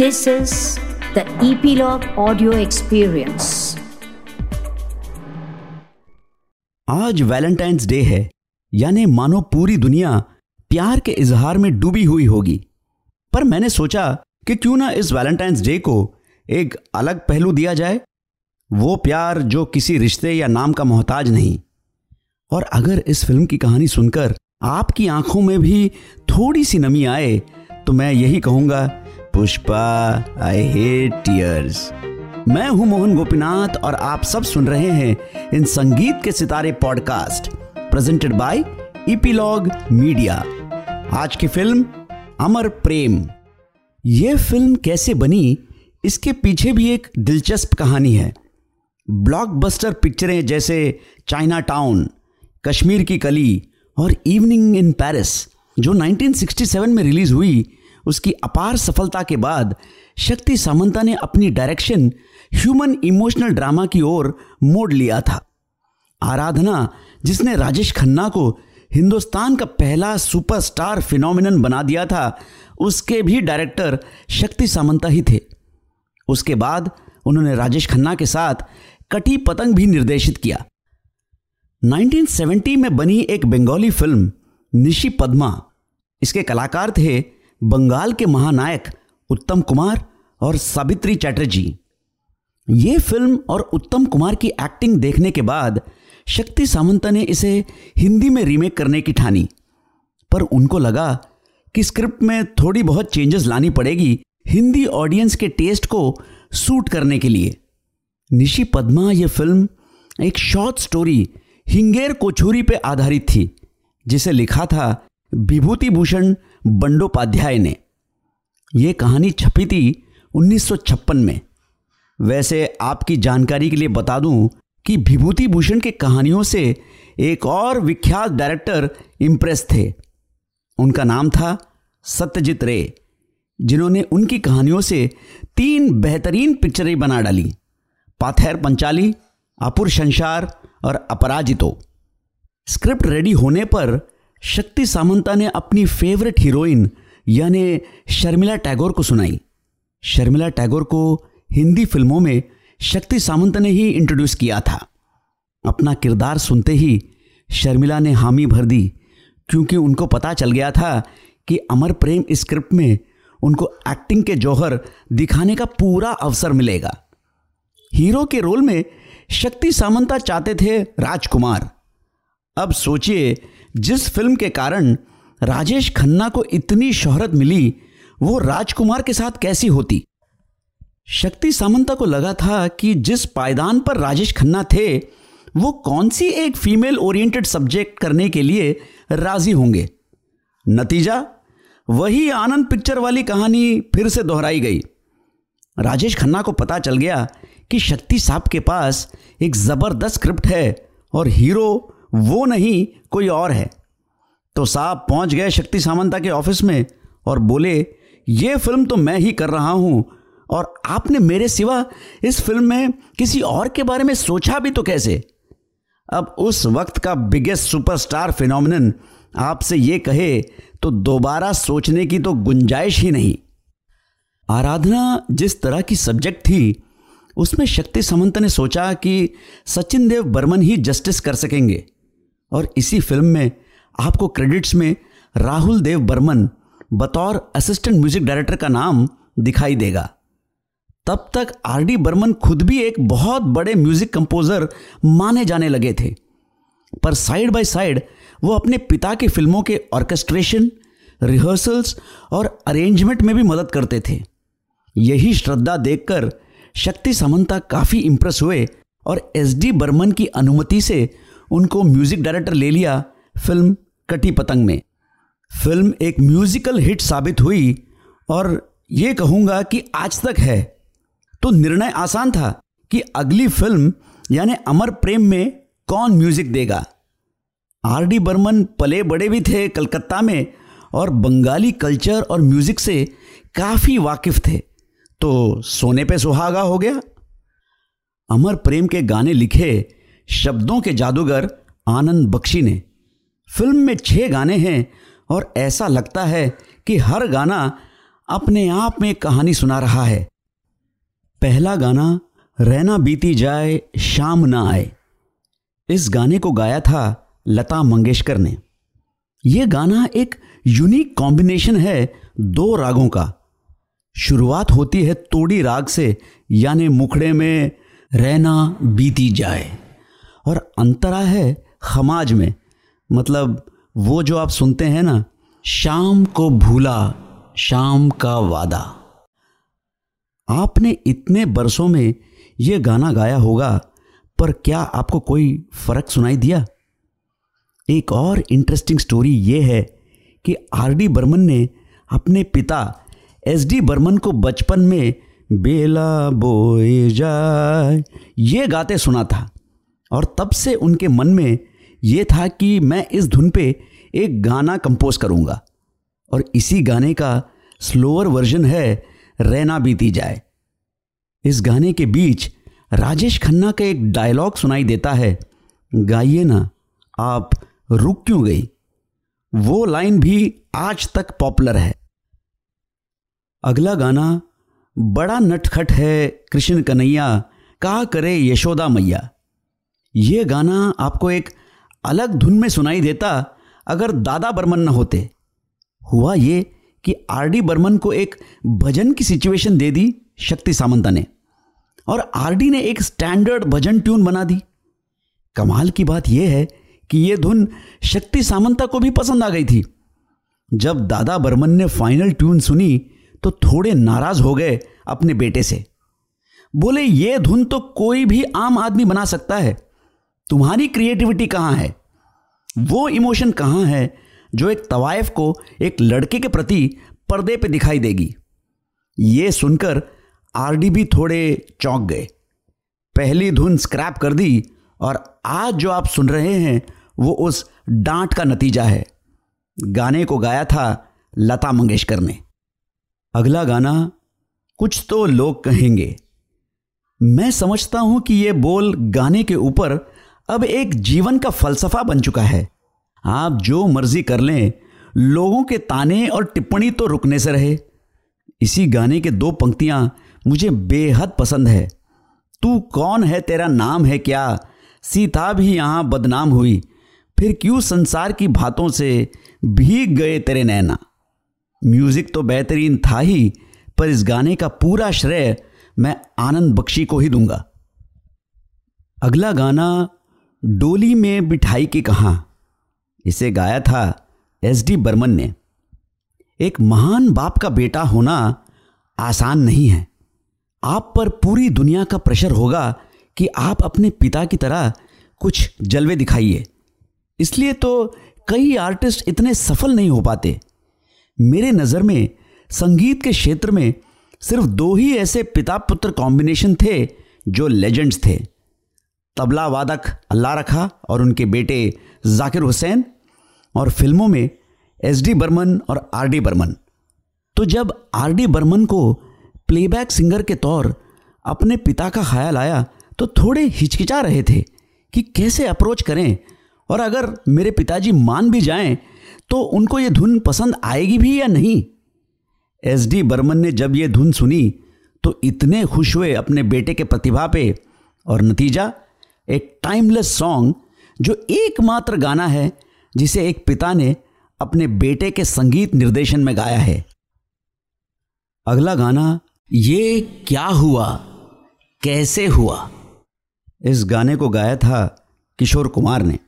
This is the Epilogue Audio Experience. आज Valentine's Day है, यानी मानो पूरी दुनिया प्यार के इजहार में डूबी हुई होगी पर मैंने सोचा कि क्यों ना इस वैलेंटाइंस डे को एक अलग पहलू दिया जाए, वो प्यार जो किसी रिश्ते या नाम का मोहताज नहीं और अगर इस फ़िल्म की कहानी सुनकर आपकी आँखों में भी थोड़ी सी नमी आए तो मैं यही कहूँगा पुष्पा आई हेट टीयर्स मैं हूँ मोहन गोपीनाथ और आप सब सुन रहे हैं इन संगीत के सितारे podcast presented by Epilogue media आज की फ़िल्म अमर प्रेम. यह फ़िल्म कैसे बनी? इसके पीछे भी एक दिलचस्प कहानी है। ब्लॉकबस्टर पिक्चरें जैसे चाइना टाउन कश्मीर की कली और इवनिंग इन पेरिस जो 1967 में रिलीज़ हुई उसकी अपार सफलता के बाद शक्ति सामंता ने अपनी डायरेक्शन ह्यूमन इमोशनल ड्रामा की ओर मोड़ लिया था। आराधना, जिसने राजेश खन्ना को हिंदुस्तान का पहला सुपरस्टार फिनोमिनन बना दिया था, उसके भी डायरेक्टर शक्ति सामंता ही थे। उसके बाद उन्होंने राजेश खन्ना के साथ कटी पतंग भी निर्देशित किया। 1970 में बनी एक बंगाली फ़िल्म, निशी पद्मा। इसके कलाकार थे बंगाल के महानायक उत्तम कुमार और सावित्री चैटर्जी। ये फ़िल्म और उत्तम कुमार की एक्टिंग देखने के बाद शक्ति सामंता ने इसे हिंदी में रीमेक करने की ठानी। पर उनको लगा कि स्क्रिप्ट में थोड़ी बहुत चेंजेस लानी पड़ेगी हिंदी ऑडियंस के टेस्ट को सूट करने के लिए। निशी पद्मा यह फ़िल्म एक शॉर्ट स्टोरी हिंगेर कोछूरी पे आधारित थी, जिसे लिखा था विभूति भूषण बंडोपाध्याय ने। यह कहानी छपी थी 1956 में। वैसे आपकी जानकारी के लिए बता दूँ कि विभूति भूषण के कहानियों से एक और विख्यात डायरेक्टर इम्प्रेस थे। उनका नाम था सत्यजीत रे, जिन्होंने उनकी कहानियों से तीन बेहतरीन पिक्चरें बना डाली। पाथेर पंचाली, अपुर संसार और अपराजितो। स्क्रिप्ट रेडी होने पर शक्ति सामंता ने अपनी फेवरेट हीरोइन यानी शर्मिला टैगोर को सुनाई। शर्मिला टैगोर को हिंदी फ़िल्मों में शक्ति सामंत ने ही इंट्रोड्यूस किया था। अपना किरदार सुनते ही शर्मिला ने हामी भर दी, क्योंकि उनको पता चल गया था कि अमर प्रेम स्क्रिप्ट में उनको एक्टिंग के जौहर दिखाने का पूरा अवसर मिलेगा। हीरो के रोल में शक्ति सामंता चाहते थे राजकुमार। अब सोचिए जिस फ़िल्म के कारण राजेश खन्ना को इतनी शोहरत मिली, वो राजकुमार के साथ कैसी होती? शक्ति सामंता को लगा था कि जिस पायदान पर राजेश खन्ना थे, वो कौन सी एक फीमेल ओरिएंटेड सब्जेक्ट करने के लिए राज़ी होंगे? नतीजा? वही आनंद पिक्चर वाली कहानी फिर से दोहराई गई। राजेश खन्ना को पता चल गया कि शक्ति साहब के पास एक ज़बरदस्त स्क्रिप्ट है और हीरो वो नहीं, कोई और है। तो साहब पहुँच गए शक्ति सामंता के ऑफ़िस में और बोले, ये फ़िल्म तो मैं ही कर रहा हूँ और आपने मेरे सिवा इस फ़िल्म में किसी और के बारे में सोचा भी तो कैसे? अब उस वक्त का बिगेस्ट सुपरस्टार फिनोमिनन आपसे ये कहे तो दोबारा सोचने की तो गुंजाइश ही नहीं। आराधना जिस तरह की सब्जेक्ट थी, उसमें शक्ति समंत ने सोचा कि सचिन देव बर्मन ही जस्टिस कर सकेंगे। और इसी फ़िल्म में, आपको क्रेडिट्स में राहुल देव बर्मन, बतौर असिस्टेंट म्यूज़िक डायरेक्टर का नाम दिखाई देगा। तब तक आर डी बर्मन खुद भी एक बहुत बड़े म्यूज़िक कंपोजर माने जाने लगे थे। पर साइड बाय साइड वो अपने पिता की फ़िल्मों के ऑर्केस्ट्रेशन रिहर्सल्स और अरेंजमेंट में भी मदद करते थे। यही श्रद्धा देखकर शक्ति समंता काफ़ी इंप्रेस हुए और एस डी बर्मन की अनुमति से उनको म्यूज़िक डायरेक्टर ले लिया फ़िल्म कटी पतंग में। फ़िल्म एक म्यूजिकल हिट साबित हुई और ये कहूँगा कि आज तक है। तो निर्णय आसान था कि अगली फ़िल्म, यानी अमर प्रेम में कौन म्यूज़िक देगा? आर डी बर्मन पले बड़े भी थे कलकत्ता में और बंगाली कल्चर और म्यूज़िक से काफ़ी वाकिफ थे। तो सोने पे सुहागा हो गया। अमर प्रेम के गाने लिखे शब्दों के जादूगर आनंद बख्शी ने। फ़िल्म में छह गाने हैं और ऐसा लगता है कि हर गाना अपने आप में कहानी सुना रहा है। पहला गाना, रहना बीती जाए, शाम ना आए। इस गाने को गाया था लता मंगेशकर ने। यह गाना एक यूनिक कॉम्बिनेशन है दो रागों का। शुरुआत होती है तोड़ी राग से, यानी मुखड़े में, रहना बीती जाए। और अंतरा है खमाज में। मतलब वो जो आप सुनते हैं ना, शाम को भूला, शाम का वादा। आपने इतने बरसों में ये गाना गाया होगा, पर क्या आपको कोई फ़र्क सुनाई दिया? एक और इंटरेस्टिंग स्टोरी ये है कि आर डी बर्मन ने अपने पिता एस डी बर्मन को बचपन में बेला बोए जाए, ये गाते सुना था। और तब से उनके मन में ये था कि मैं इस धुन पे एक गाना कंपोज करूँगा। और इसी गाने का स्लोअर वर्जन है, रहना बीती जाए। इस गाने के बीच राजेश खन्ना का एक डायलॉग सुनाई देता है, गाइए ना, आप रुक क्यों गई? वो लाइन भी आज तक पॉपुलर है। अगला गाना, बड़ा नटखट है कृष्ण कन्हैया का करे यशोदा मैया? ये गाना आपको एक अलग धुन में सुनाई देता अगर दादा बर्मन न होते। हुआ ये कि आर डी बर्मन को एक भजन की सिचुएशन दे दी शक्ति सामंता ने और आर डी ने एक स्टैंडर्ड भजन ट्यून बना दी। कमाल की बात यह है कि यह धुन शक्ति सामंता को भी पसंद आ गई थी। जब दादा बर्मन ने फाइनल ट्यून सुनी तो थोड़े नाराज़ हो गए अपने बेटे से। बोले, ये धुन तो कोई भी आम आदमी बना सकता है। तुम्हारी क्रिएटिविटी कहाँ है? वो इमोशन कहाँ है जो एक तवायफ को एक लड़के के प्रति पर्दे पे दिखाई देगी? ये सुनकर आरडी भी थोड़े चौंक गए। पहली धुन स्क्रैप कर दी और आज जो आप सुन रहे हैं, वो उस डांट का नतीजा है। गाने को गाया था लता मंगेशकर ने। अगला गाना कुछ तो लोग कहेंगे। मैं समझता हूँ कि ये बोल गाने के ऊपर अब एक जीवन का फलसफा बन चुका है। आप जो मर्ज़ी कर लें, लोगों के ताने और टिप्पणी तो रुकने से रहे। इसी गाने के दो पंक्तियाँ मुझे बेहद पसंद है। तू कौन है, तेरा नाम है क्या? सीता भी यहाँ बदनाम हुई। फिर क्यों संसार की बातों से भीग गए तेरे नैना? म्यूज़िक तो बेहतरीन था ही, पर इस गाने का पूरा श्रेय मैं आनंद बख्शी को ही दूँगा। अगला गाना डोली में बिठाई की कहा, इसे गाया था एस डी बर्मन ने। एक महान बाप का बेटा होना आसान नहीं है। आप पर पूरी दुनिया का प्रेशर होगा कि आप अपने पिता की तरह कुछ जलवे दिखाइए। इसलिए तो कई आर्टिस्ट इतने सफल नहीं हो पाते। मेरे नज़र में संगीत के क्षेत्र में सिर्फ़ दो ही ऐसे पिता पुत्र कॉम्बिनेशन थे जो लेजेंड्स थे। तबला वादक अल्लाह रखा और उनके बेटे जाकिर हुसैन और फ़िल्मों में एस डी बर्मन और आर डी बर्मन। तो जब आर डी बर्मन को प्लेबैक सिंगर के तौर अपने पिता का ख्याल आया तो थोड़े हिचकिचा रहे थे कि कैसे अप्रोच करें। और अगर मेरे पिताजी मान भी जाएँ तो उनको ये धुन पसंद आएगी भी या नहीं? एस डी बर्मन ने जब ये धुन सुनी तो इतने खुश हुए अपने बेटे के प्रतिभा पे और नतीजा एक टाइमलेस सॉन्ग जो एकमात्र गाना है, जिसे एक पिता ने अपने बेटे के संगीत निर्देशन में गाया है। अगला गाना, ये क्या हुआ? कैसे हुआ? इस गाने को गाया था किशोर कुमार ने।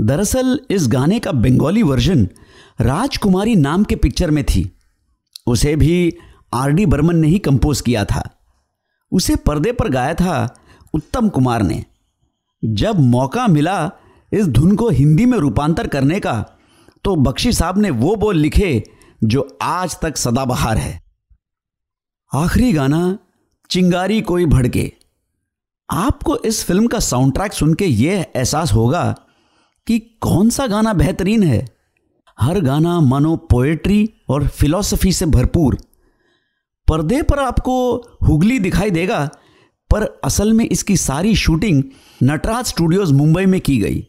दरअसल, इस गाने का बंगाली वर्जन राजकुमारी नाम के पिक्चर में थी। उसे भी आर डी बर्मन ने ही कंपोज किया था। उसे पर्दे पर गाया था उत्तम कुमार ने। जब मौका मिला इस धुन को हिंदी में रूपांतर करने का तो बख्शी साहब ने वो बोल लिखे जो आज तक सदाबहार है। आखिरी गाना, चिंगारी कोई भड़के। आपको इस फ़िल्म का साउंड ट्रैक सुन के यह एहसास होगा कि कौन सा गाना बेहतरीन है। हर गाना मानो पोएट्री और फिलॉसफी से भरपूर। पर्दे पर आपको हुगली दिखाई देगा पर असल में इसकी सारी शूटिंग नटराज स्टूडियोज मुंबई में की गई।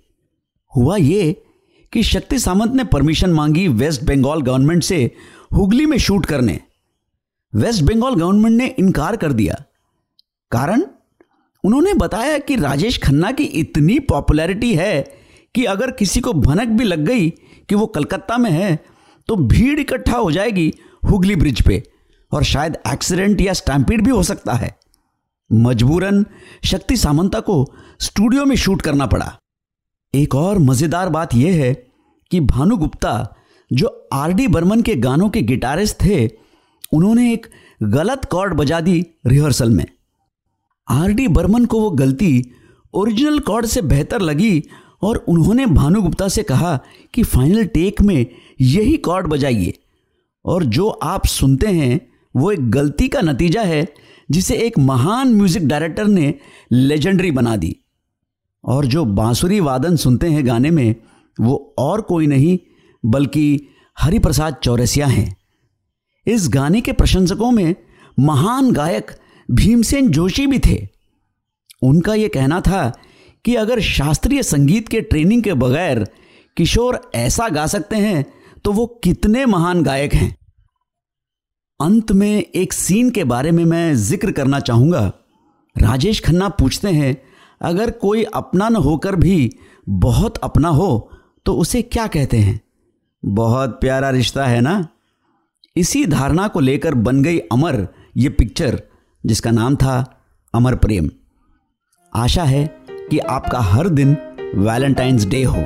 हुआ ये कि शक्ति सामंत ने परमिशन मांगी वेस्ट बंगाल गवर्नमेंट से हुगली में शूट करने। वेस्ट बंगाल गवर्नमेंट ने इनकार कर दिया। कारण? उन्होंने बताया कि राजेश खन्ना की इतनी पॉपुलैरिटी है कि अगर किसी को भनक भी लग गई कि वो कलकत्ता में है तो भीड़ इकट्ठा हो जाएगी हुगली ब्रिज पे और शायद एक्सीडेंट या स्टैम्पीड भी हो सकता है। मजबूरन शक्ति सामंता को स्टूडियो में शूट करना पड़ा। एक और मज़ेदार बात यह है कि भानु गुप्ता, जो आर डी बर्मन के गानों के गिटारिस्ट थे, उन्होंने एक गलत कॉर्ड बजा दी रिहर्सल में। आर डी बर्मन को वो गलती ओरिजिनल कॉर्ड से बेहतर लगी और उन्होंने भानु गुप्ता से कहा कि फाइनल टेक में यही कॉर्ड बजाइए। और जो आप सुनते हैं, वो एक गलती का नतीजा है जिसे एक महान म्यूज़िक डायरेक्टर ने लेजेंडरी बना दी। और जो बांसुरी वादन सुनते हैं गाने में, वो और कोई नहीं, बल्कि हरिप्रसाद चौरसिया हैं। इस गाने के प्रशंसकों में महान गायक भीमसेन जोशी भी थे। उनका यह कहना था कि अगर शास्त्रीय संगीत के ट्रेनिंग के बगैर किशोर ऐसा गा सकते हैं तो वो कितने महान गायक हैं। अंत में एक सीन के बारे में मैं ज़िक्र करना चाहूँगा। राजेश खन्ना पूछते हैं, अगर कोई अपना न होकर भी बहुत अपना हो तो उसे क्या कहते हैं? बहुत प्यारा रिश्ता है ना? इसी धारणा को लेकर बन गई अमर ये पिक्चर, जिसका नाम था अमर प्रेम। आशा है कि आपका हर दिन वैलेंटाइंस डे हो।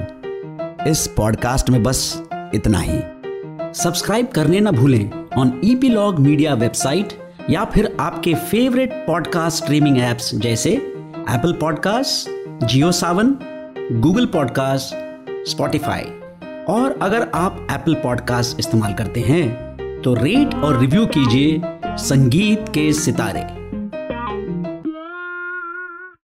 इस पॉडकास्ट में बस इतना ही। सब्सक्राइब करने ना भूलें ऑन ईपीलॉग मीडिया वेबसाइट या फिर आपके फेवरेट पॉडकास्ट स्ट्रीमिंग एप्स जैसे Apple podcast Jio Saavn Google podcast Spotify और अगर आप एप्पल पॉडकास्ट इस्तेमाल करते हैं तो रेट और रिव्यू कीजिए संगीत के सितारे।